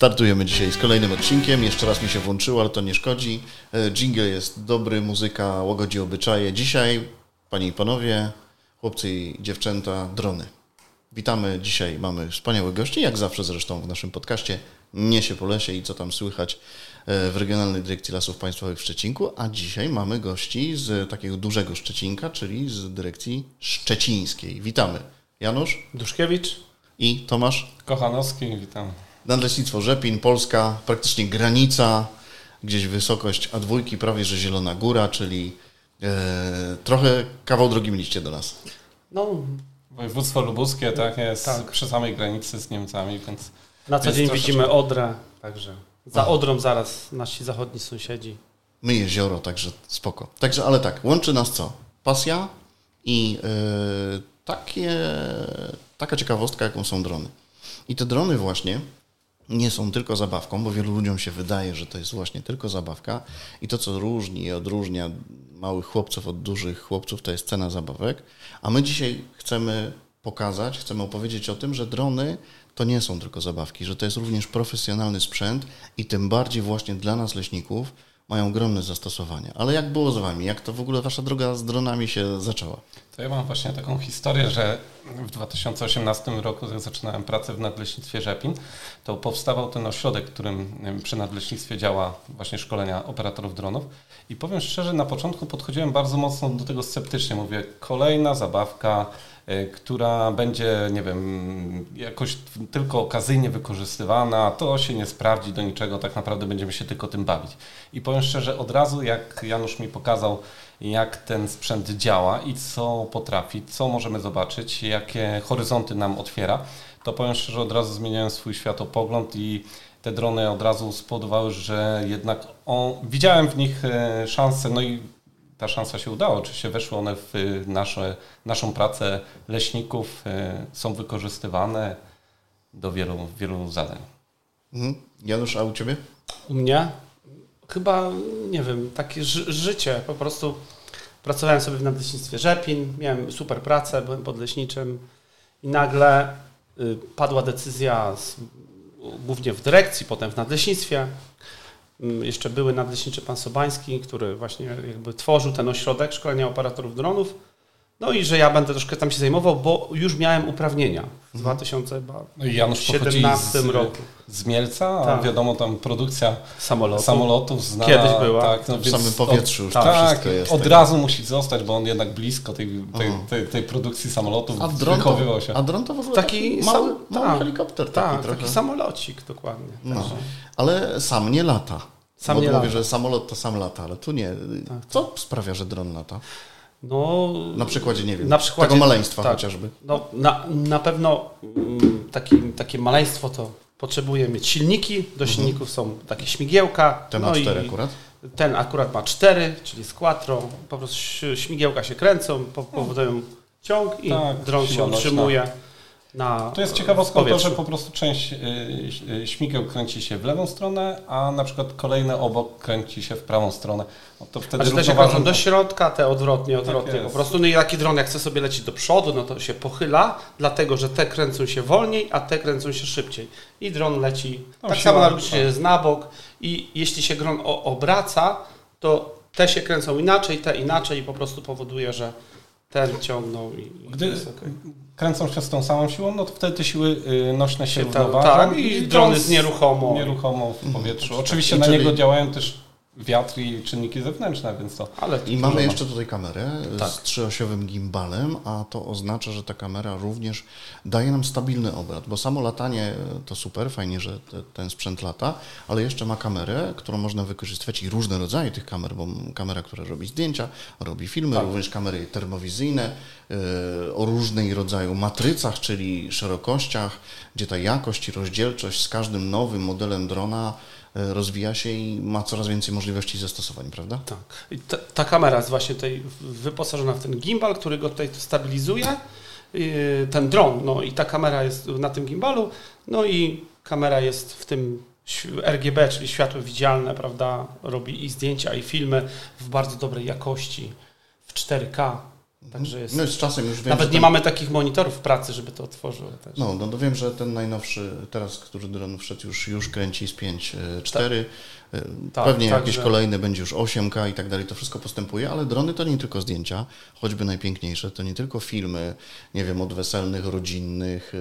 Startujemy dzisiaj z kolejnym odcinkiem. Jeszcze raz mi się włączyło, ale to nie szkodzi. E, Jingle jest dobry, muzyka łagodzi obyczaje. Dzisiaj, panie i panowie, chłopcy i dziewczęta, drony. Witamy. Dzisiaj mamy wspaniałych gości, jak zawsze zresztą w naszym podcaście Niesie po lesie i co tam słychać e, w Regionalnej Dyrekcji Lasów Państwowych w Szczecinku. A dzisiaj mamy gości z takiego dużego Szczecinka, czyli z Dyrekcji Szczecińskiej. Witamy. Janusz Duszkiewicz i Tomasz. Kochanowski, witam. Nadleśnictwo Rzepin, Polska, praktycznie granica, gdzieś wysokość A2, prawie że Zielona Góra, czyli e, trochę kawał drogi mieliście do nas. No, województwo lubuskie, tak, jest tak. przy samej granicy z Niemcami, więc... Na co dzień troszeczkę... widzimy Odrę, także za Odrą zaraz nasi zachodni sąsiedzi. My jezioro, także spoko. Także, ale tak, łączy nas co? Pasja i e, takie, taka ciekawostka, jaką są drony. I te drony właśnie nie są tylko zabawką, bo wielu ludziom się wydaje, że to jest właśnie tylko zabawka i to, co różni i odróżnia małych chłopców od dużych chłopców, to jest cena zabawek. A my dzisiaj chcemy pokazać, chcemy opowiedzieć o tym, że drony to nie są tylko zabawki, że to jest również profesjonalny sprzęt i tym bardziej właśnie dla nas leśników mają ogromne zastosowanie. Ale jak było z Wami? Jak to w ogóle Wasza droga z dronami się zaczęła? To ja mam właśnie taką historię, że w 2018 roku, jak zaczynałem pracę w Nadleśnictwie Rzepin, to powstawał ten ośrodek, którym przy Nadleśnictwie działa właśnie szkolenia operatorów dronów. I powiem szczerze, na początku podchodziłem bardzo mocno do tego sceptycznie. Mówię, kolejna zabawka, y, która będzie, nie wiem, jakoś tylko okazyjnie wykorzystywana, to się nie sprawdzi do niczego, tak naprawdę będziemy się tylko tym bawić. I powiem szczerze, od razu jak Janusz mi pokazał, jak ten sprzęt działa i co potrafi, co możemy zobaczyć, jakie horyzonty nam otwiera, to powiem szczerze, od razu zmieniałem swój światopogląd i te drony od razu spowodowały, że jednak o, widziałem w nich e, szansę, no i ta szansa się udała. Oczywiście weszły one w nasze, naszą pracę leśników, e, są wykorzystywane do wielu, wielu zadań. Mhm. Janusz, a u Ciebie? U mnie? Chyba, nie wiem, takie ży życie. Po prostu pracowałem sobie w nadleśnictwie Rzepin, miałem super pracę, byłem podleśniczym i nagle y, padła decyzja z, głównie w dyrekcji, potem w nadleśnictwie. Y, jeszcze były nadleśniczy pan Sobański, który właśnie jakby tworzył ten ośrodek szkolenia operatorów dronów no i że ja będę troszkę tam się zajmował, bo już miałem uprawnienia w 2017 no roku. Z Mielca, a tak. wiadomo tam produkcja Samolotu. samolotów znana, Kiedyś była. Tak, no, w samym powietrzu już od, tak, jest. Od razu musi zostać, bo on jednak blisko tej, tej, tej, tej produkcji samolotów a dron to, się. A dron to w ogóle taki, taki mały, mały tak, helikopter. Tak, taki, taki samolocik dokładnie. No. Ale sam nie lata. Sam bo nie mówię, że samolot to sam lata, ale tu nie. Tak. Co sprawia, że dron lata? No, na przykładzie, nie wiem, na przykładzie, tego maleństwa tak, chociażby. No, na, na pewno mm, taki, takie maleństwo to potrzebuje mieć silniki. Do mhm. silników są takie śmigiełka. Ten no ma cztery akurat? Ten akurat ma cztery, czyli z quattro. Po prostu śmigiełka się kręcą, powodują ciąg i tak, dron się utrzymuje na To jest ciekawostka to, że po prostu część y, y, śmigieł kręci się w lewą stronę, a na przykład kolejne obok kręci się w prawą stronę. No to wtedy znaczy te się do środka, te odwrotnie, tak odwrotnie tak po prostu. No i taki dron jak chce sobie lecieć do przodu, no to się pochyla, dlatego że te kręcą się wolniej, a te kręcą się szybciej. I dron leci no, tak samo na się jest na bok i jeśli się dron obraca, to te się kręcą inaczej, te inaczej i po prostu powoduje, że ten ciągnął i, Gdy okay. kręcą się z tą samą siłą, no to wtedy te siły y, nośne się równoważą. Tak, i, i dron jest nieruchomo. Nieruchomo w powietrzu. Mhm. Oczywiście na niego działają też wiatr i czynniki zewnętrzne, więc to... Ale I mamy jeszcze tutaj kamerę tak. z trzyosiowym gimbalem, a to oznacza, że ta kamera również daje nam stabilny obraz, bo samo latanie to super, fajnie, że te, ten sprzęt lata, ale jeszcze ma kamerę, którą można wykorzystywać i różne rodzaje tych kamer, bo kamera, która robi zdjęcia, robi filmy, tak. również kamery termowizyjne yy, o różnej rodzaju matrycach, czyli szerokościach, gdzie ta jakość i rozdzielczość z każdym nowym modelem drona E, rozwija się i ma coraz więcej możliwości zastosowań, prawda? Tak. Ta, ta kamera jest właśnie tutaj wyposażona w ten gimbal, który go tutaj stabilizuje, ten dron, no i ta kamera jest na tym gimbalu, no i kamera jest w tym RGB, czyli światło widzialne, prawda, robi i zdjęcia, i filmy w bardzo dobrej jakości, w 4K, Także jest, No z czasem już wiem, nawet że nie ten- mamy takich monitorów pracy, żeby to otworzyło też. No, no to wiem, że ten najnowszy, teraz, który dron wszedł, już, już kręci z 5.4. Tak, Pewnie także- jakiś kolejny będzie już 8K i tak dalej, to wszystko postępuje, ale drony to nie tylko zdjęcia, choćby najpiękniejsze, to nie tylko filmy, nie wiem, od weselnych, rodzinnych,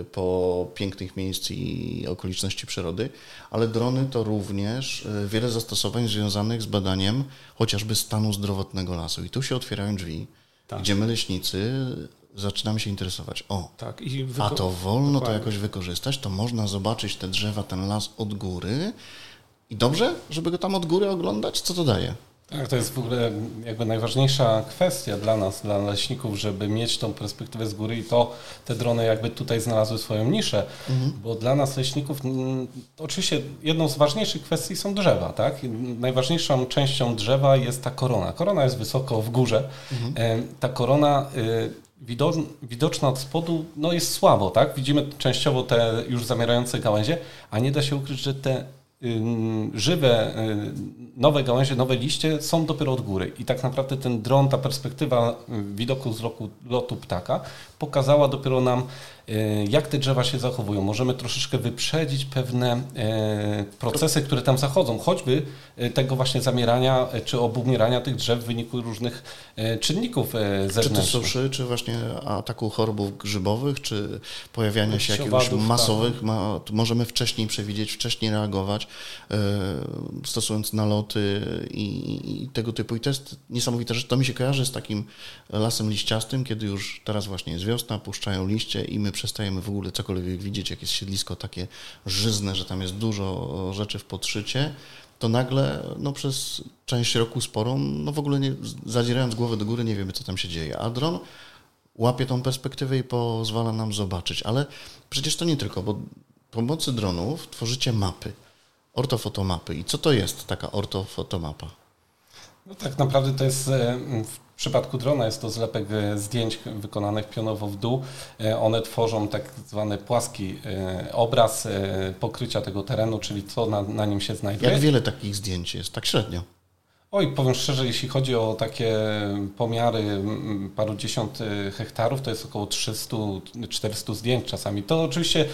y, po pięknych miejsc i okoliczności przyrody, ale drony to również wiele zastosowań związanych z badaniem chociażby stanu zdrowotnego lasu. I tu się otwierają drzwi, Tak. gdzie my leśnicy zaczynamy się interesować. O, Tak, a to wolno to Dokładnie. jakoś wykorzystać, to można zobaczyć te drzewa, ten las od góry. I dobrze, żeby go tam od góry oglądać? Co to daje? Tak, to jest w ogóle jakby najważniejsza kwestia dla nas, dla leśników, żeby mieć tą perspektywę z góry i to te drony jakby tutaj znalazły swoją niszę, bo dla nas leśników mm, oczywiście jedną z ważniejszych kwestii są drzewa, tak? Najważniejszą częścią drzewa jest ta korona. Korona jest wysoko w górze. E, Ta korona y, wido- widoczna od spodu no jest słabo, tak? Widzimy częściowo te już zamierające gałęzie, a nie da się ukryć, że te żywe, y, nowe gałęzie, nowe liście są dopiero od góry. I tak naprawdę ten dron, ta perspektywa y, widoku z roku, lotu ptaka pokazała dopiero nam, jak te drzewa się zachowują. Możemy troszeczkę wyprzedzić pewne y, procesy, które tam zachodzą, choćby y, tego właśnie zamierania czy obumierania tych drzew w wyniku różnych czynników y, Czy to zewnętrznych. suszy, czy właśnie ataku chorobów grzybowych, czy pojawiania się jakiegoś tak. masowych, ma, możemy wcześniej przewidzieć, wcześniej reagować, e, stosując naloty i, i tego typu. I to jest niesamowite rzecz. To mi się kojarzy z takim lasem liściastym, kiedy już teraz właśnie jest wiosna, puszczają liście i my przestajemy w ogóle cokolwiek widzieć, jak jest siedlisko takie żyzne, że tam jest dużo rzeczy w podszycie, to nagle no, przez część roku sporą, no w ogóle nie, zadzierając głowę do góry, nie wiemy, co tam się dzieje. A dron łapie tą perspektywę i pozwala nam zobaczyć. Ale przecież to nie tylko, bo pomocy dronów tworzycie mapy, ortofotomapy. I co to jest taka ortofotomapa? No tak naprawdę to jest e, w przypadku drona jest to zlepek e, zdjęć wykonanych pionowo w dół. E, One tworzą tak zwany płaski e, obraz pokrycia tego terenu, czyli co na, na nim się znajduje. Jak wiele takich zdjęć jest? Tak średnio. Oj, powiem szczerze, jeśli chodzi o takie pomiary parudziesiąt hektarów, to jest około 300-400 zdjęć czasami. To oczywiście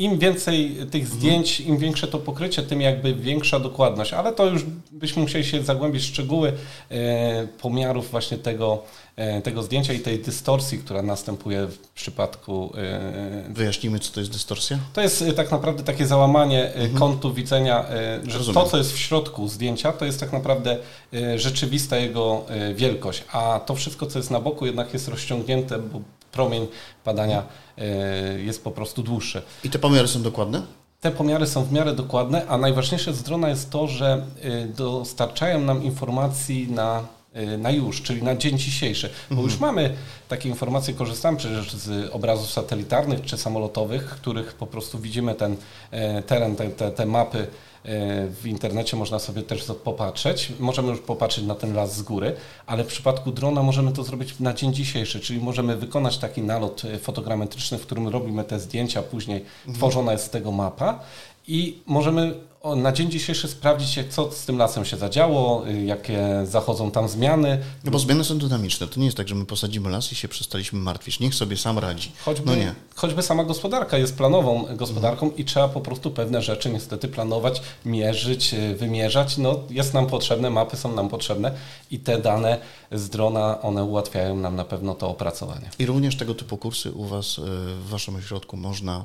im więcej tych zdjęć, im większe to pokrycie, tym jakby większa dokładność, ale to już byśmy musieli się zagłębić w szczegóły e, pomiarów właśnie tego, e, tego zdjęcia i tej dystorsji, która następuje w przypadku e, Wyjaśnimy, co to jest dystorsja? to jest tak naprawdę takie załamanie y, kątu widzenia, że Mhm. Rozumiem. to, co jest w środku zdjęcia, to jest tak naprawdę rzeczywista jego wielkość, a to wszystko, co jest na boku, jednak jest rozciągnięte, bo promień padania y, jest po prostu dłuższy. I te pomiary są dokładne? Te pomiary są w miarę dokładne, a najważniejsze z drona jest to, że y, dostarczają nam informacji na, na już, czyli na dzień dzisiejszy. Bo już mamy takie informacje, korzystamy przecież z obrazów satelitarnych czy samolotowych, w których po prostu widzimy ten e, teren, te, te, te mapy e, w internecie można sobie też popatrzeć. Możemy już popatrzeć na ten las z góry, ale w przypadku drona możemy to zrobić na dzień dzisiejszy, czyli możemy wykonać taki nalot e, fotogrametryczny, w którym robimy te zdjęcia, później tworzona jest z tego mapa i możemy o, na dzień dzisiejszy sprawdzić, jak- co z tym lasem się zadziało, y, jakie zachodzą tam zmiany. No bo zmiany są dynamiczne. To nie jest tak, że my posadzimy las i się przestaliśmy martwić. Niech sobie sam radzi. Choćby, No nie. choćby sama gospodarka jest planową gospodarką i trzeba po prostu pewne rzeczy niestety planować, mierzyć, y, wymierzać. No, jest nam potrzebne, mapy są nam potrzebne i te dane z drona, one ułatwiają nam na pewno to opracowanie. I również tego typu kursy u Was e, w Waszym ośrodku można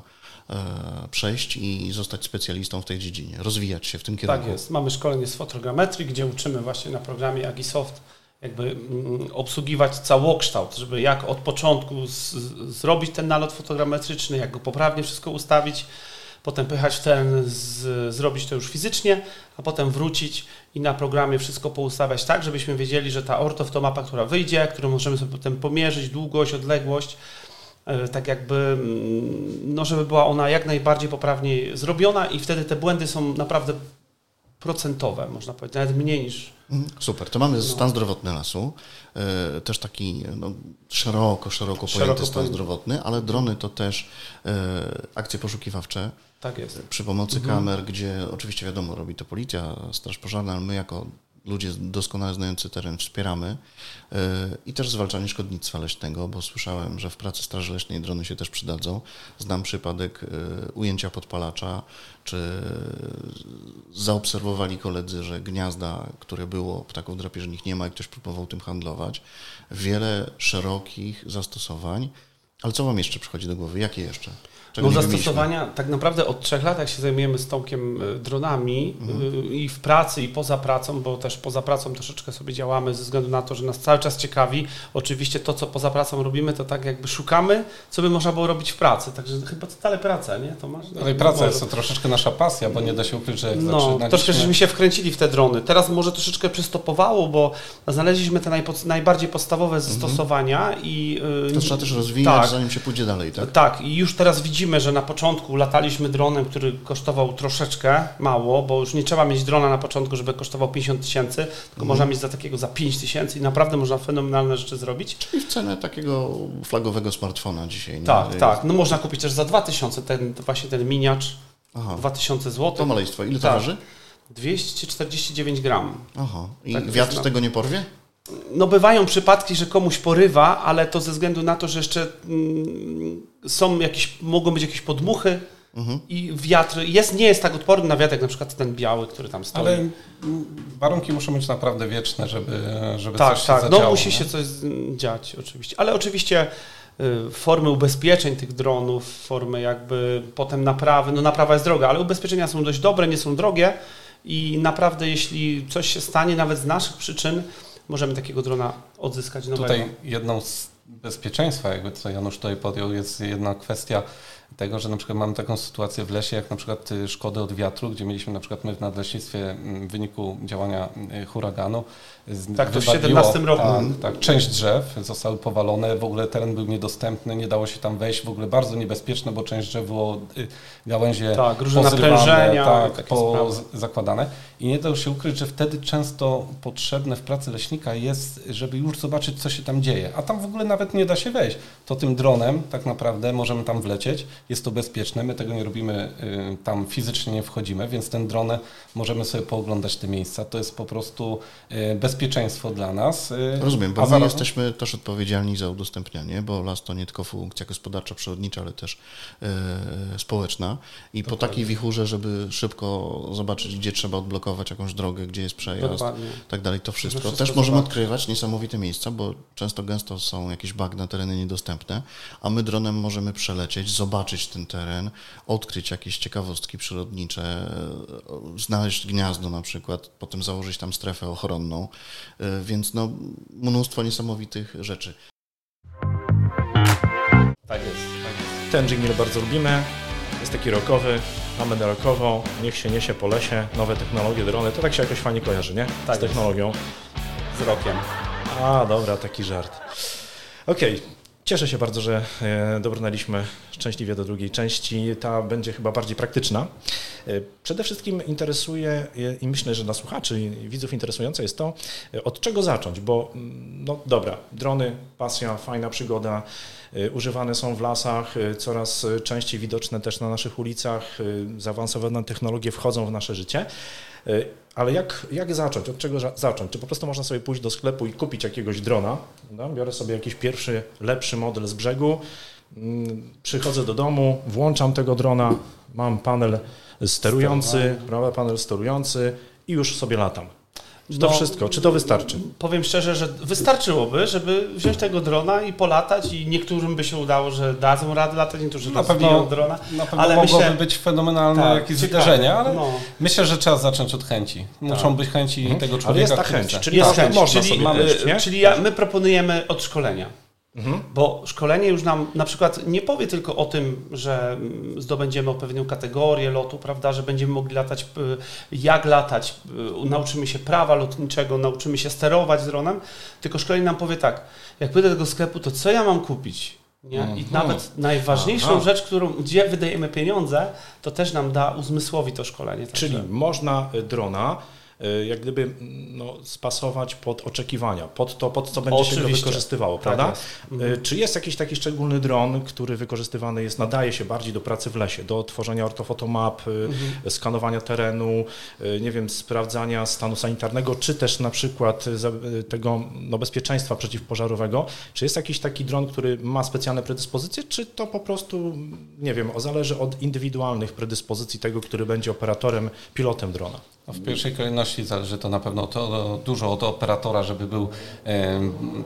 przejść i zostać specjalistą w tej dziedzinie, rozwijać się w tym kierunku. Tak jest. Mamy szkolenie z fotogrammetrii, gdzie uczymy właśnie na programie Agisoft jakby mm, obsługiwać całokształt, żeby jak od początku z, zrobić ten nalot fotogrametryczny, jak go poprawnie wszystko ustawić, potem pychać w ten, z, zrobić to już fizycznie, a potem wrócić i na programie wszystko poustawiać tak, żebyśmy wiedzieli, że ta ortof to mapa, która wyjdzie, którą możemy sobie potem pomierzyć, długość, odległość, e, tak jakby, mm, no żeby była ona jak najbardziej poprawnie zrobiona i wtedy te błędy są naprawdę procentowe, można powiedzieć, nawet mniej niż... Mhm, Super, to mamy stan zdrowotny lasu, e, też taki no, szeroko, szeroko Szeroko pojęty stan zdrowotny, ale drony to też e, akcje poszukiwawcze. Tak jest. przy pomocy Mhm. kamer, gdzie oczywiście wiadomo, robi to policja, straż pożarna, ale my jako ludzie doskonale znający teren wspieramy yy, i też zwalczanie szkodnictwa leśnego, bo słyszałem, że w pracy Straży Leśnej drony się też przydadzą. Znam przypadek yy, ujęcia podpalacza, czy zaobserwowali koledzy, że gniazda, które było ptaków drapieżnych nie ma i ktoś próbował tym handlować. Wiele szerokich zastosowań. Ale co Wam jeszcze przychodzi do głowy? Jakie jeszcze? Czego no zastosowania, tak naprawdę od trzech lat, jak się zajmujemy z Tomkiem y, dronami mhm. Y, i w pracy, i poza pracą, bo też poza pracą troszeczkę sobie działamy ze względu na to, że nas cały czas ciekawi. Oczywiście to, co poza pracą robimy, to tak jakby szukamy, co by można było robić w pracy. Także chyba to dalej praca, nie? To masz, ale praca jest to troszeczkę nasza pasja, bo nie da się ukryć, że jak No, zaczynaliśmy... troszkę żeśmy się wkręcili w te drony. Teraz może troszeczkę przystopowało, bo znaleźliśmy te najbardziej podstawowe mhm. zastosowania i... Y, to trzeba też rozwijać, tak, zanim się pójdzie dalej, tak? Tak, i już teraz widzimy, że na początku lataliśmy dronem, który kosztował troszeczkę mało, bo już nie trzeba mieć drona na początku, żeby kosztował 50 tysięcy, tylko mhm. można mieć za takiego za 5 tysięcy i naprawdę można fenomenalne rzeczy zrobić. Czyli w cenę takiego flagowego smartfona dzisiaj. Nie? Tak, tak. No można kupić też za 2000 ten, właśnie ten miniacz, Aha. 2000 zł. To maleństwo. Ile to tak. waży? 249 gram. Aha. I tak wiatr tego nie porwie? no bywają przypadki, że komuś porywa, ale to ze względu na to, że jeszcze mm, są jakieś, mogą być jakieś podmuchy mhm. i wiatr jest, nie jest tak odporny na wiatr, jak na przykład ten biały, który tam stoi. Ale warunki muszą być naprawdę wieczne, żeby, żeby tak, coś tak. się zadziało. No musi się coś dziać oczywiście, ale oczywiście y, formy ubezpieczeń tych dronów, formy jakby potem naprawy, no naprawa jest droga, ale ubezpieczenia są dość dobre, nie są drogie i naprawdę jeśli coś się stanie, nawet z naszych przyczyn, możemy takiego drona odzyskać nowego. Tutaj jedną z bezpieczeństwa, jakby co Janusz tutaj podjął, jest jedna kwestia tego, że na przykład mamy taką sytuację w lesie, jak na przykład y, szkody od wiatru, gdzie mieliśmy na przykład my w nadleśnictwie mm, w wyniku działania y, huraganu. Tak, to w 17 roku. Tak, tak, część drzew zostały powalone, w ogóle teren był niedostępny, nie dało się tam wejść, w ogóle bardzo niebezpieczne, bo część drzew było y, gałęzie tak, naprężenia, tak, po zakładane. I nie dało się ukryć, że wtedy często potrzebne w pracy leśnika jest, żeby już zobaczyć, co się tam dzieje. A tam w ogóle nawet nie da się wejść. To tym dronem tak naprawdę możemy tam wlecieć, jest to bezpieczne, my tego nie robimy, y, tam fizycznie nie wchodzimy, więc ten dronę możemy sobie pooglądać te miejsca. To jest po prostu y, bezpieczeństwo dla nas. Y, Rozumiem, bo my jesteśmy też odpowiedzialni za udostępnianie, bo las to nie tylko funkcja gospodarcza, przyrodnicza, ale też społeczna. I Dokładnie. po takiej wichurze, żeby szybko zobaczyć, gdzie trzeba odblokować jakąś drogę, gdzie jest przejazd, Dokładnie. tak dalej, to wszystko. wszystko też możemy odkrywać niesamowite miejsca, bo często gęsto są jakieś bagna, tereny niedostępne, a my dronem możemy przelecieć, zobaczyć ten teren, odkryć jakieś ciekawostki przyrodnicze, e, znaleźć gniazdo na przykład, potem założyć tam strefę ochronną, e, więc no mnóstwo niesamowitych rzeczy. Tak jest, tak jest. Ten jingle bardzo lubimy, jest taki rokowy, mamy rokową, niech się niesie po lesie, nowe technologie, drony, to tak się jakoś fajnie kojarzy, nie? Tak Z technologią. Z rokiem. A, dobra, taki żart. Okej, okay. Cieszę się bardzo, że e, dobrnęliśmy szczęśliwie do drugiej części. Ta będzie chyba bardziej praktyczna. E, przede wszystkim interesuje i myślę, że dla słuchaczy i widzów interesujące jest to, e, od czego zacząć, bo mm, no dobra, drony, pasja, fajna przygoda, używane są w lasach, coraz częściej widoczne też na naszych ulicach, zaawansowane technologie wchodzą w nasze życie. Ale jak, jak zacząć? Od czego zacząć? Czy po prostu można sobie pójść do sklepu i kupić jakiegoś drona? No, biorę sobie jakiś pierwszy, lepszy model z brzegu, mm, przychodzę do domu, włączam tego drona, mam panel sterujący, prawda, panel sterujący i już sobie latam. Czy to no, wszystko? Czy to wystarczy? Powiem szczerze, że wystarczyłoby, żeby wziąć tego drona i polatać i niektórym by się udało, że dadzą radę latać, niektórzy na pewno drona. Na pewno ale mogłoby myślę, być fenomenalne tak, jakieś ciekawe, zdarzenia, ale no. myślę, że trzeba zacząć od chęci. Muszą tak. być chęci mhm. tego człowieka. Ale jest ta chęć, czyli jest chęć, można czyli, sobie mamy, Czyli ja, my proponujemy od szkolenia. Mhm. Bo szkolenie już nam na przykład nie powie tylko o tym, że zdobędziemy odpowiednią kategorię lotu, prawda, że będziemy mogli latać, jak latać, nauczymy się prawa lotniczego, nauczymy się sterować dronem, tylko szkolenie nam powie tak, jak pójdę do tego sklepu, to co ja mam kupić? Nie? I mhm. nawet najważniejszą Aha. rzecz, którą, gdzie wydajemy pieniądze, to też nam da uzmysłowi to szkolenie. Czyli można drona y, jak gdyby no, spasować pod oczekiwania, pod to, pod co będzie się go Oczywiście. wykorzystywało, Tak prawda? jest. Mhm. Y, Czy jest jakiś taki szczególny dron, który wykorzystywany jest, nadaje się bardziej do pracy w lesie, do tworzenia ortofotomap, y, Mhm. skanowania terenu, nie wiem, sprawdzania stanu sanitarnego, czy też na przykład tego no, bezpieczeństwa przeciwpożarowego? Czy jest jakiś taki dron, który ma specjalne predyspozycje, czy to po prostu, nie wiem, zależy od indywidualnych predyspozycji tego, który będzie operatorem, pilotem drona? No w pierwszej kolejności zależy to na pewno to, dużo od operatora, żeby był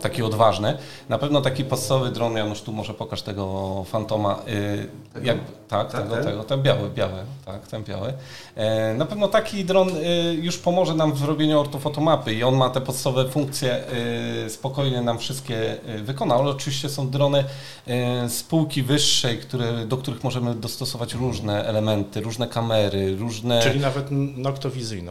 taki odważny. Na pewno taki podstawowy dron, Janusz, tu może pokaż tego Fantoma. y, jak, tak, Tak, tego, ten? tego, ten biały, biały, tak, ten biały. E, na pewno taki dron y, już pomoże nam w robieniu ortofotomapy i on ma te podstawowe funkcje, y, spokojnie nam wszystkie y, wykona, ale oczywiście są drony y, z półki wyższej, które, do których możemy dostosować różne elementy, różne kamery, różne... Czyli nawet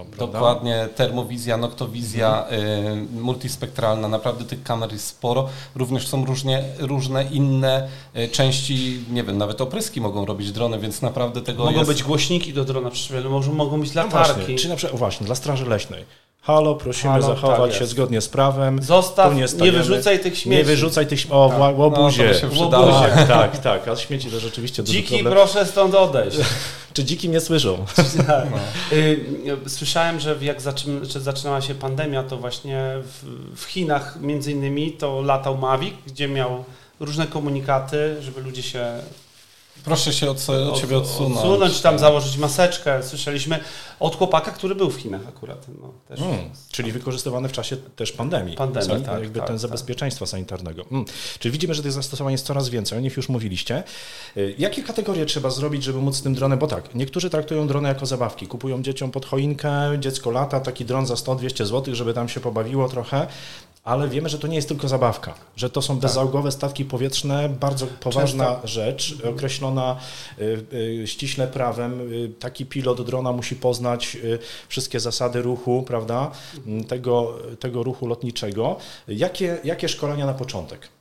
prawda? Dokładnie, termowizja, noktowizja, y, multispektralna, naprawdę tych kamer jest sporo. Również są różnie, różne inne y, części, nie wiem, nawet opryski mogą robić drony, więc naprawdę tego Mogą jest... być głośniki do drona przyczepione, mogą być No latarki. właśnie, czy na przykład, właśnie, dla Straży Leśnej. Halo, prosimy Halo, zachować tak się zgodnie z prawem. Zostaw, nie wyrzucaj tych śmieci. Nie wyrzucaj tych śmieci. O, łobuzie. No. Łobuzie. tak, tak, tak. A śmieci to rzeczywiście duży Dziki, problem. proszę stąd odejść. Czy dziki nie słyszą? Tak. Y, Słyszałem, że jak że zaczynała się pandemia, to właśnie w, w Chinach między innymi to latał Mavic, gdzie miał różne komunikaty, żeby ludzie się Proszę się od, od siebie odsunąć. odsunąć, tam założyć maseczkę. Słyszeliśmy od chłopaka, który był w Chinach akurat. No, też. Mm, czyli wykorzystywane w czasie też pandemii. Pandemii, Sani- tak, Jakby tak, ten tak. zabezpieczeństwa sanitarnego. Mm. Czyli widzimy, że tych zastosowań jest coraz więcej, o nich już mówiliście. Y, Jakie kategorie trzeba zrobić, żeby móc z tym dronem, bo tak, niektórzy traktują drony jako zabawki, kupują dzieciom pod choinkę, dziecko lata, taki dron za 100-200 zł, żeby tam się pobawiło trochę, ale wiemy, że to nie jest tylko zabawka, że to są bezzałogowe statki powietrzne, bardzo poważna rzecz, określona y, y, ściśle prawem. Y, taki pilot drona musi poznać y, wszystkie zasady ruchu, prawda, m, tego, tego ruchu lotniczego. Jakie, jakie szkolenia na początek?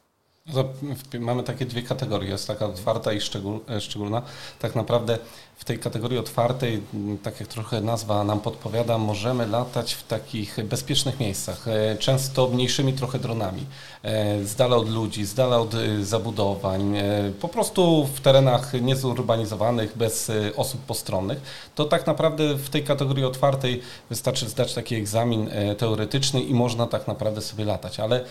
W- Mamy takie dwie kategorie, jest taka otwarta i e, szczególna. Tak naprawdę w tej kategorii otwartej, tak jak trochę nazwa nam podpowiada, możemy latać w takich bezpiecznych miejscach, e, często mniejszymi trochę dronami, e, z dala od ludzi, z dala od zabudowań, po prostu w terenach niezurbanizowanych, bez osób postronnych. To tak naprawdę w tej kategorii otwartej wystarczy zdać taki egzamin teoretyczny i można tak naprawdę sobie latać, ale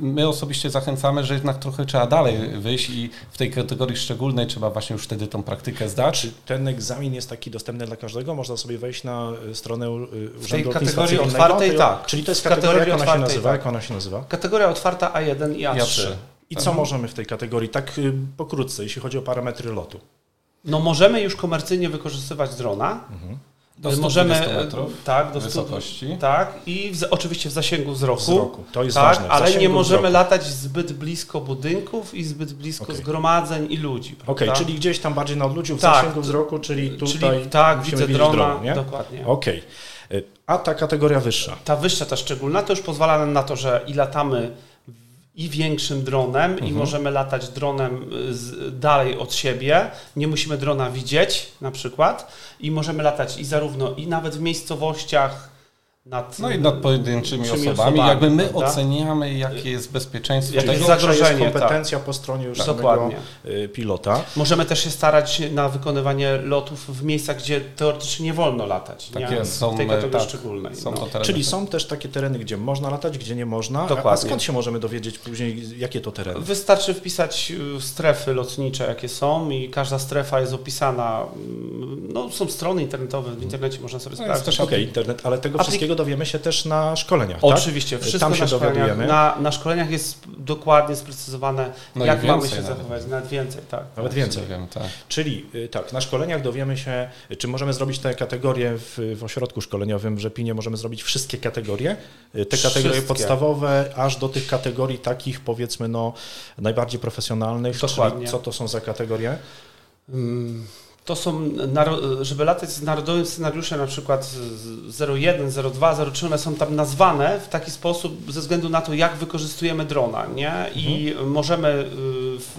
my osobiście zachęcamy, że jednak trochę trzeba dalej wyjść i w tej kategorii szczególnej trzeba właśnie już wtedy tą praktykę zdać. Czy ten egzamin jest taki dostępny dla każdego? Można sobie wejść na stronę y, Urzędu tej kategorii otwartej tak. Czyli to jest W kategoria, jak ona nazywa? tak. Jak ona się nazywa? Kategoria otwarta A1 i A3. A3. I co możemy w tej kategorii, tak y, pokrótce, jeśli chodzi o parametry lotu? No możemy już komercyjnie wykorzystywać drona. Do 120 możemy metrów tak, do wysokości. Tak, i w, oczywiście w zasięgu wzroku. Wzroku. To jest tak, ważne. ale nie możemy wzroku. latać zbyt blisko budynków i zbyt blisko Okej. zgromadzeń i ludzi. Okej, prawda? czyli gdzieś tam bardziej na odludziu, w Tak. zasięgu wzroku, czyli tutaj Czyli tak, musimy widzę drona, dron, nie? dokładnie. Okej. Y, A ta kategoria wyższa? Ta wyższa, ta szczególna, to już pozwala nam na to, że i latamy i większym dronem, Mhm. i możemy latać dronem y, z, dalej od siebie. Nie musimy drona widzieć, na przykład, i możemy latać i zarówno, i nawet w miejscowościach nad. No i nad pojedynczymi osobami. osobami, Jakby my prawda? oceniamy, jakie jest bezpieczeństwo Jakie jest zagrożenie, jest kompetencja po stronie już Tak, samego dokładnie. y, pilota. Możemy też się starać na wykonywanie lotów w miejscach, gdzie teoretycznie nie wolno latać. Tak nie? jest, są, w tej kategorii tak, szczególnej. Są no. tereny. Czyli są też takie tereny, gdzie można latać, gdzie nie można. A, a Dokładnie. skąd się możemy dowiedzieć później, jakie to tereny? Wystarczy wpisać y, strefy lotnicze, jakie są i każda strefa jest opisana. Mm, No, są strony internetowe, w internecie można sobie No sprawdzić. też Okej, internet, ale tego Aplik- wszystkiego dowiemy się też na szkoleniach, tak? Oczywiście, wszystko Tam się na, dowiadujemy. na, na szkoleniach jest dokładnie sprecyzowane, No jak mamy się nawet. zachować, nawet więcej, tak. Nawet więcej. Wiem, tak. Czyli y, tak, na szkoleniach dowiemy się, czy możemy zrobić te kategorie w, w ośrodku szkoleniowym w Rzepinie, możemy zrobić wszystkie kategorie, y, te kategorie Wszystkie. podstawowe, aż do tych kategorii takich powiedzmy no najbardziej profesjonalnych, Dokładnie. czyli co to są za kategorie? To są, żeby latać z narodowym scenariuszem, na przykład z 01, 02, 03, one są tam nazwane w taki sposób ze względu na to, jak wykorzystujemy drona, nie? I możemy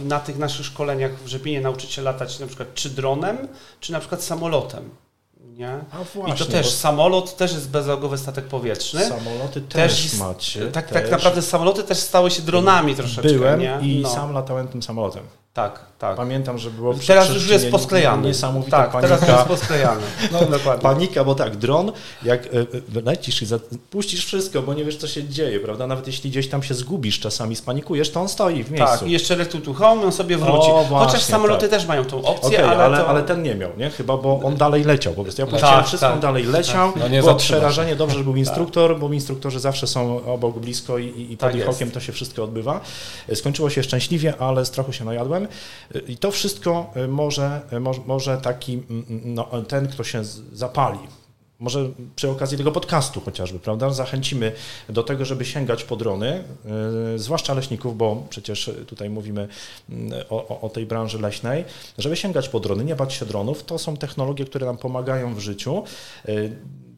y, na tych naszych szkoleniach w Rzepinie nauczyć się latać na przykład czy dronem, czy na przykład samolotem. Nie? A I właśnie, to też, samolot też jest bezałogowy statek powietrzny. samoloty też, jest- macie. tak, też. tak naprawdę samoloty też stały się dronami troszeczkę. Byłem nie? i No. sam latałem tym samolotem. Tak, tak. Pamiętam, że było Teraz już jest posklejany. Niesamowita tak, panika. teraz jest posklejany. No, dokładnie. Panika, bo tak, dron, jak e, e, lecisz i puścisz wszystko, bo nie wiesz, co się dzieje, prawda? Nawet jeśli gdzieś tam się zgubisz czasami, spanikujesz, to on stoi w miejscu. Tak, i jeszcze return to home, on sobie wróci. O, Chociaż właśnie, samoloty tak. też mają tą opcję, Okej, ale, ale, to... ale ten nie miał, nie? Chyba, bo on dalej leciał po prostu. Ja puściłem Tak, wszystko, tak. on dalej leciał. No nie Było przerażenie, dobrze, że był instruktor, bo instruktorzy zawsze są obok, blisko i, i pod Tak ich jest. okiem to się wszystko odbywa. Skończyło się szczęśliwie, ale strachu się najadłem. I to wszystko y, może, może, może taki, mm, no, ten, kto się zapali, może przy okazji tego podcastu chociażby, prawda, zachęcimy do tego, żeby sięgać po drony, zwłaszcza leśników, bo przecież tutaj mówimy mm, o, o tej branży leśnej, żeby sięgać po drony, nie bać się dronów, to są technologie, które nam pomagają w życiu.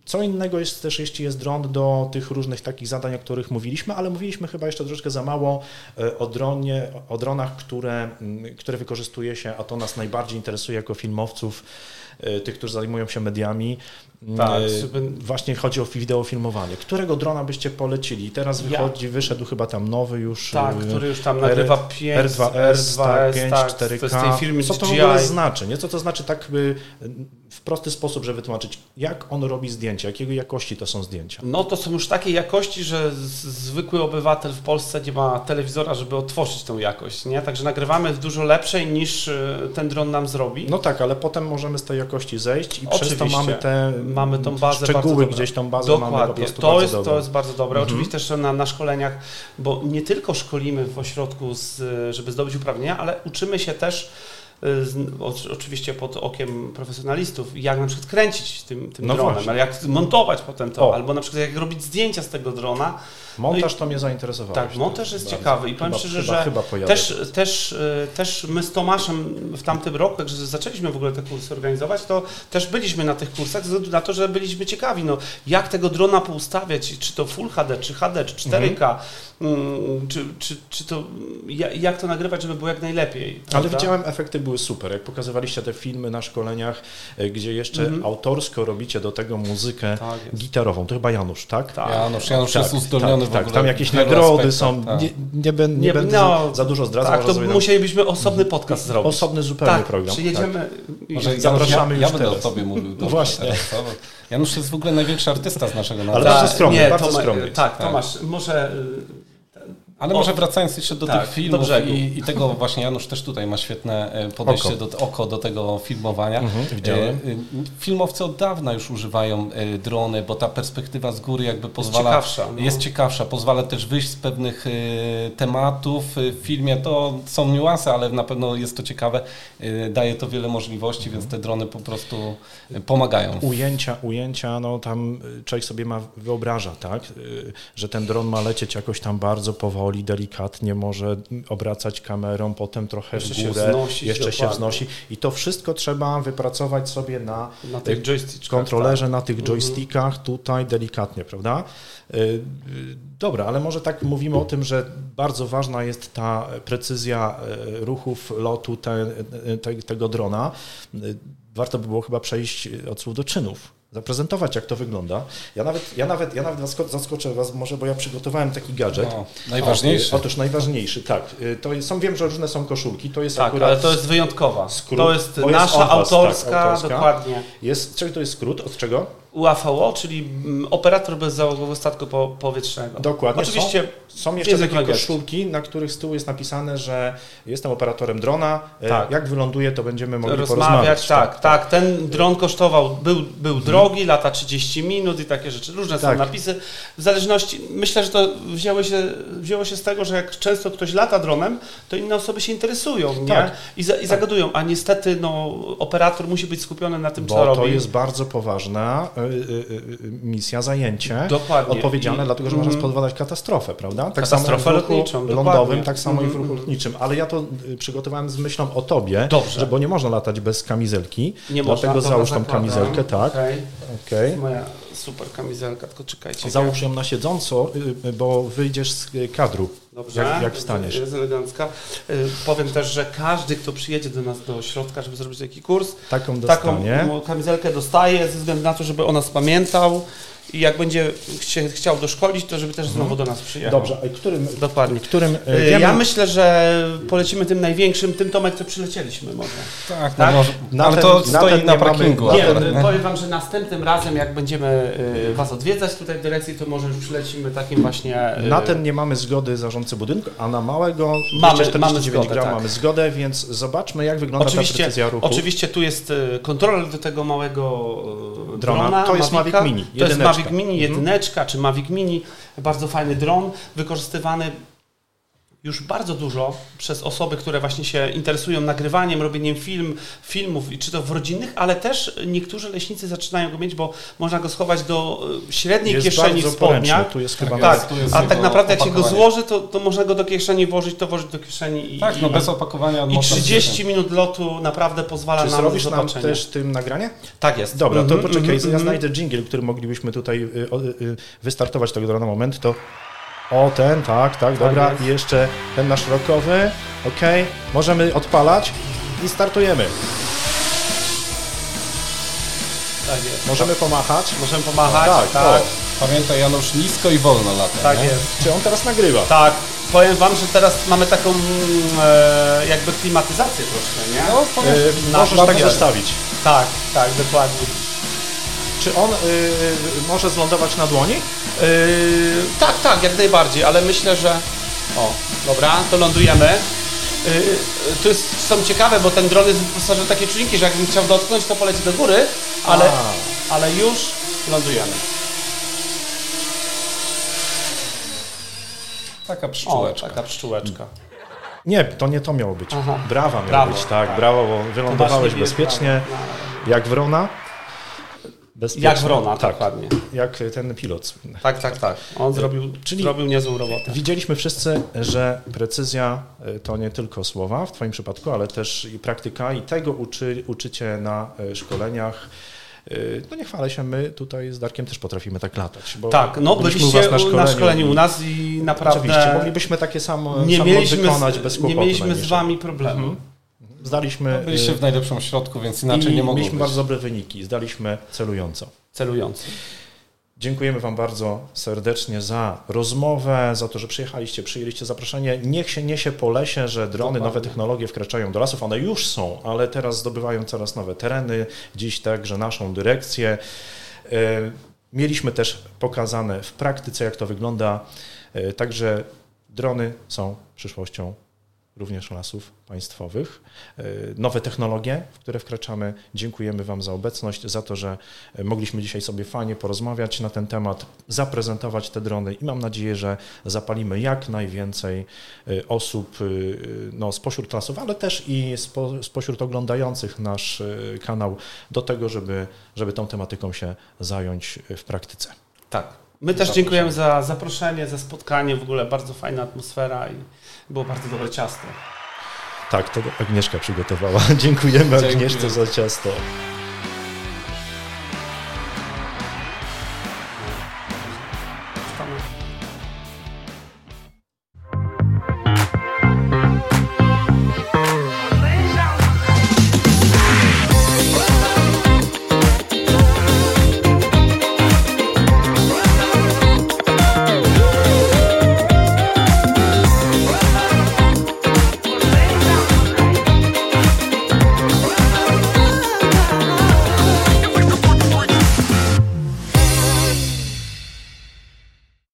Co innego jest też, jeśli jest dron do tych różnych takich zadań, o których mówiliśmy, ale mówiliśmy chyba jeszcze troszeczkę za mało e, o, dronie, o dronach, które, mm, które wykorzystuje się, a to nas najbardziej interesuje jako filmowców, tych, którzy zajmują się mediami. Tak, E, Właśnie chodzi o wideofilmowanie. Którego drona byście polecili? Teraz Ja- wychodzi, wyszedł chyba tam nowy już. Tak, e, który już tam nagrywa 5, R2S, tak, 5, tak, 4K. to jest tej firmy Co to w ogóle znaczy? Nie? Co to znaczy tak by, w prosty sposób, żeby wytłumaczyć, jak on robi zdjęcia, jakiej jakości to są zdjęcia? No to są już takiej jakości, że zwykły obywatel w Polsce nie ma telewizora, żeby otworzyć tą jakość, nie? Także nagrywamy w dużo lepszej niż ten dron nam zrobi. No tak, ale potem możemy z tej zejść i przez to Oczywiście. mamy te Mamy tą bazę szczegóły, gdzieś tą bazę mamy po Dokładnie, prostu to jest, dobrą. to jest bardzo dobre. Mhm. Oczywiście też na, na szkoleniach, bo nie tylko szkolimy w ośrodku, z, żeby zdobyć uprawnienia, ale uczymy się też y, oczywiście pod okiem profesjonalistów, jak na przykład kręcić tym, tym No dronem, właśnie. ale jak montować potem to, O. albo na przykład jak robić zdjęcia z tego drona. Montaż to mnie zainteresował. Tak, montaż jest ciekawy i powiem chyba, szczerze, chyba, że chyba pojadę. też, też, y, też my z Tomaszem w tamtym roku, jak zaczęliśmy w ogóle te kursy organizować, to też byliśmy na tych kursach ze względu na to, że byliśmy ciekawi, no, jak tego drona poustawiać, czy to Full HD, czy HD, czy 4K, mm, czy, czy, czy to, ja- jak to nagrywać, żeby było jak najlepiej. Ale prawda? widziałem, efekty były super. Jak pokazywaliście te filmy na szkoleniach, e, gdzie jeszcze Mhm. autorsko robicie do tego muzykę Tak gitarową. To chyba Janusz, tak? Tak. Janusz, Janusz Tak, jest uzdolniony tak, w tak, ogóle. Tam jakieś nagrody są. tak. Nie, nie, będę, nie Nie, będę no, za, za dużo zdradzał. Tak, to tam- musielibyśmy osobny podcast zrobić. Osobny zupełnie tak, program. przyjedziemy Może Janusz, Zapraszamy ja, już ja będę o tobie mówił. dobrze Właśnie. Teraz? Bo Janusz to jest w ogóle największy artysta z naszego narodu. Ale bardzo skromny, nie, bardzo Toma- skromny. Tak, Tak. Tomasz, może o- może wracając jeszcze do tak, tych do filmów brzegu. i, i tego właśnie Janusz też tutaj ma świetne e, podejście Oko. do, oko do tego filmowania. Mhm, widziałem. E, e, Filmowcy od dawna już używają e, drony, bo ta perspektywa z góry jakby pozwala... ciekawsza, no. Jest ciekawsza, pozwala też wyjść z pewnych e, tematów. E, W filmie to są niuanse, ale na pewno jest to ciekawe. E, Daje to wiele możliwości, więc te drony po prostu e, pomagają. Ujęcia, ujęcia, no tam człowiek sobie ma wyobraża, tak, że ten dron ma lecieć jakoś tam bardzo powoli, delikatnie, może obracać kamerą, potem trochę Jeszcze w się górę, wznosić, jeszcze się wznosi i to wszystko trzeba wypracować sobie na na tych kontrolerze, tak. na tych joystickach, tutaj delikatnie, prawda? Y, y, Dobra, ale może tak mówimy o tym, że bardzo ważna jest ta precyzja y, ruchów lotu te, te, tego drona. Warto by było chyba przejść od słów do czynów, zaprezentować jak to wygląda. Ja nawet, ja nawet, ja nawet zasko- zaskoczę Was może, bo ja przygotowałem taki gadżet. No, najważniejszy. O, Otóż najważniejszy, tak. Y, To jest, są, wiem, że różne są koszulki, to jest Tak, akurat... ale to jest wyjątkowa. skrót. To jest nasza was, autorska, tak, autorska. dokładnie. Jest, to jest skrót? Od czego? UAVO, czyli mm, operator bezzałogowego statku po, powietrznego. Dokładnie. Oczywiście Są jeszcze język takie koszulki, na których z tyłu jest napisane, że jestem operatorem drona. e, Tak. Jak wyląduje, to będziemy mogli rozmawiać, porozmawiać. tak, tak, Ten dron kosztował, był, był drogi, lata 30 minut i takie rzeczy. Różne Tak. są napisy. W zależności, myślę, że to wzięło się, wzięło się z tego, że jak często ktoś lata dronem, to inne osoby się interesują, nie? Tak. I, za, i zagadują, a niestety no, operator musi być skupiony na tym, co Bo robi. to jest bardzo poważna y, misja, zajęcie. Dokładnie. Odpowiedzialne, I- dlatego że można mhm. spowodować katastrofę, prawda? Tak Katastrofę samo w lądowym, dokładnie. tak samo i w Mhm. ruchu lotniczym. Ale ja to y, przygotowałem z myślą o tobie, Dobrze. że bo nie można latać bez kamizelki. Nie dlatego można, załóż tą zakładam. kamizelkę, tak. Okej. jest moja super kamizelka, tylko czekajcie. Załóż ją na siedząco, y, y, bo wyjdziesz z y, kadru. Dobrze. Jak- jak wstaniesz? Jest elegancka. Y, Powiem też, że każdy, kto przyjedzie do nas do ośrodka, żeby zrobić taki kurs, Taką taką dostanie. kamizelkę dostaje ze względu na to, żeby o nas pamiętał i jak będzie chcie, chciał doszkolić, to żeby też znowu do nas przyjechał. Dobrze, a którym, Dokładnie. którym e, Y, wiemy, Ja myślę, że polecimy tym największym, tym Tomek, co przylecieliśmy może. Tak, Tak? no może, Na ale ten- to na stoi na nie mamy- parkingu. na Nie, akurat, y, powiem Wam, że następnym razem, jak będziemy y, Was odwiedzać tutaj w dyrekcji, to może już przylecimy takim właśnie... y, na ten nie mamy zgody zarządcy budynku, a na małego Mamy- 249 mamy zgodę, gram tak. mamy zgodę, więc zobaczmy jak wygląda ta Oczywiście, precyzja ruchu. oczywiście tu jest kontroler do tego małego Drona. drona. To jest. Mavic Mini, To jest jedyneczka. Mavic Mini, Mhm. jedyneczka czy Mavic Mini. Bardzo fajny dron, wykorzystywany już bardzo dużo przez osoby, które właśnie się interesują nagrywaniem, robieniem film, filmów, i czy to w rodzinnych, ale też niektórzy leśnicy zaczynają go mieć, bo można go schować do y, średniej jest kieszeni spodniach. tu jest chyba Tak, jest, tu jest a tak naprawdę jak się go złoży, to, to można go do kieszeni włożyć, to włożyć do kieszeni i, Tak, no i, bez opakowania i można 30 minut lotu naprawdę pozwala Czy nam zrobisz na nam też tym nagranie? Tak jest. Dobra, to Mhm, poczekaj, mhm, ja mhm. znajdę jingle, który moglibyśmy tutaj y, o, y, wystartować tego drona moment, to o ten, tak, tak, dobra, jest. i jeszcze ten nasz rokowy, okej, możemy odpalać i startujemy. Tak jest. Możemy pomachać. Możemy pomachać. Tak, Tak, o. Pamiętaj Janusz, nisko i wolno lata. tak nie? jest. Czy on teraz nagrywa? Tak, powiem Wam, że teraz mamy taką mm, e, jakby klimatyzację troszkę, nie? No, powiem, na- możesz na tak zostawić. Tak, tak, dokładnie. Czy on y, y, może zlądować na dłoni? Yy, tak, tak, jak najbardziej, ale myślę, że... O, dobra, to lądujemy. Yy, to jest, są ciekawe, bo ten dron jest wyposażony w takie czujniki, że jakbym chciał dotknąć, to poleci do góry, ale, A. ale już lądujemy. Taka O, pszczółeczka. taka pszczółeczka. Nie, to nie to miało być. Aha. Brawa miało Brawo, być, tak, tak. brawo, bo wylądowałeś bezpiecznie, jak wrona. Jak wrona, tak. dokładnie. Jak ten pilot. Tak, tak, tak. On zrobił, Czyli- zrobił niezłą robotę. Widzieliśmy wszyscy, że precyzja y, to nie tylko słowa w Twoim przypadku, ale też i praktyka i tego uczy, uczycie na y, szkoleniach. Y, No nie chwalę się, my tutaj z Darkiem też potrafimy tak latać. Bo Tak, no byliśmy byliście u was na szkoleniu, u nas i naprawdę Oczywiście, moglibyśmy takie samo, nie samo mieliśmy, wykonać bez z, kłopotu nie mieliśmy z wami problemu. Zdaliśmy Byliście y, w najlepszym środku, więc inaczej i nie mogło mieliśmy być. bardzo dobre wyniki, zdaliśmy celująco. Celujący. Dziękujemy Wam bardzo serdecznie za rozmowę, za to, że przyjechaliście, przyjęliście zaproszenie. Niech się niesie po lesie, że drony, nowe technologie wkraczają do lasów. One już są, ale teraz zdobywają coraz nowe tereny. Dziś także naszą dyrekcję. E, Mieliśmy też pokazane w praktyce, jak to wygląda. E, Także drony są przyszłością również lasów państwowych. E, Nowe technologie, w które wkraczamy. Dziękujemy Wam za obecność, za to, że e, mogliśmy dzisiaj sobie fajnie porozmawiać na ten temat, zaprezentować te drony i mam nadzieję, że zapalimy jak najwięcej e, osób no, spośród lasów, ale też i spo, spośród oglądających nasz kanał do tego, żeby, żeby tą tematyką się zająć w praktyce. Tak. My też dziękujemy za zaproszenie, za spotkanie, w ogóle bardzo fajna atmosfera i było bardzo dobre ciasto. Tak, to Agnieszka przygotowała. Dziękujemy Dziękuję. Agnieszce za ciasto.